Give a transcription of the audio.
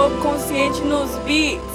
O Consciente nos beats.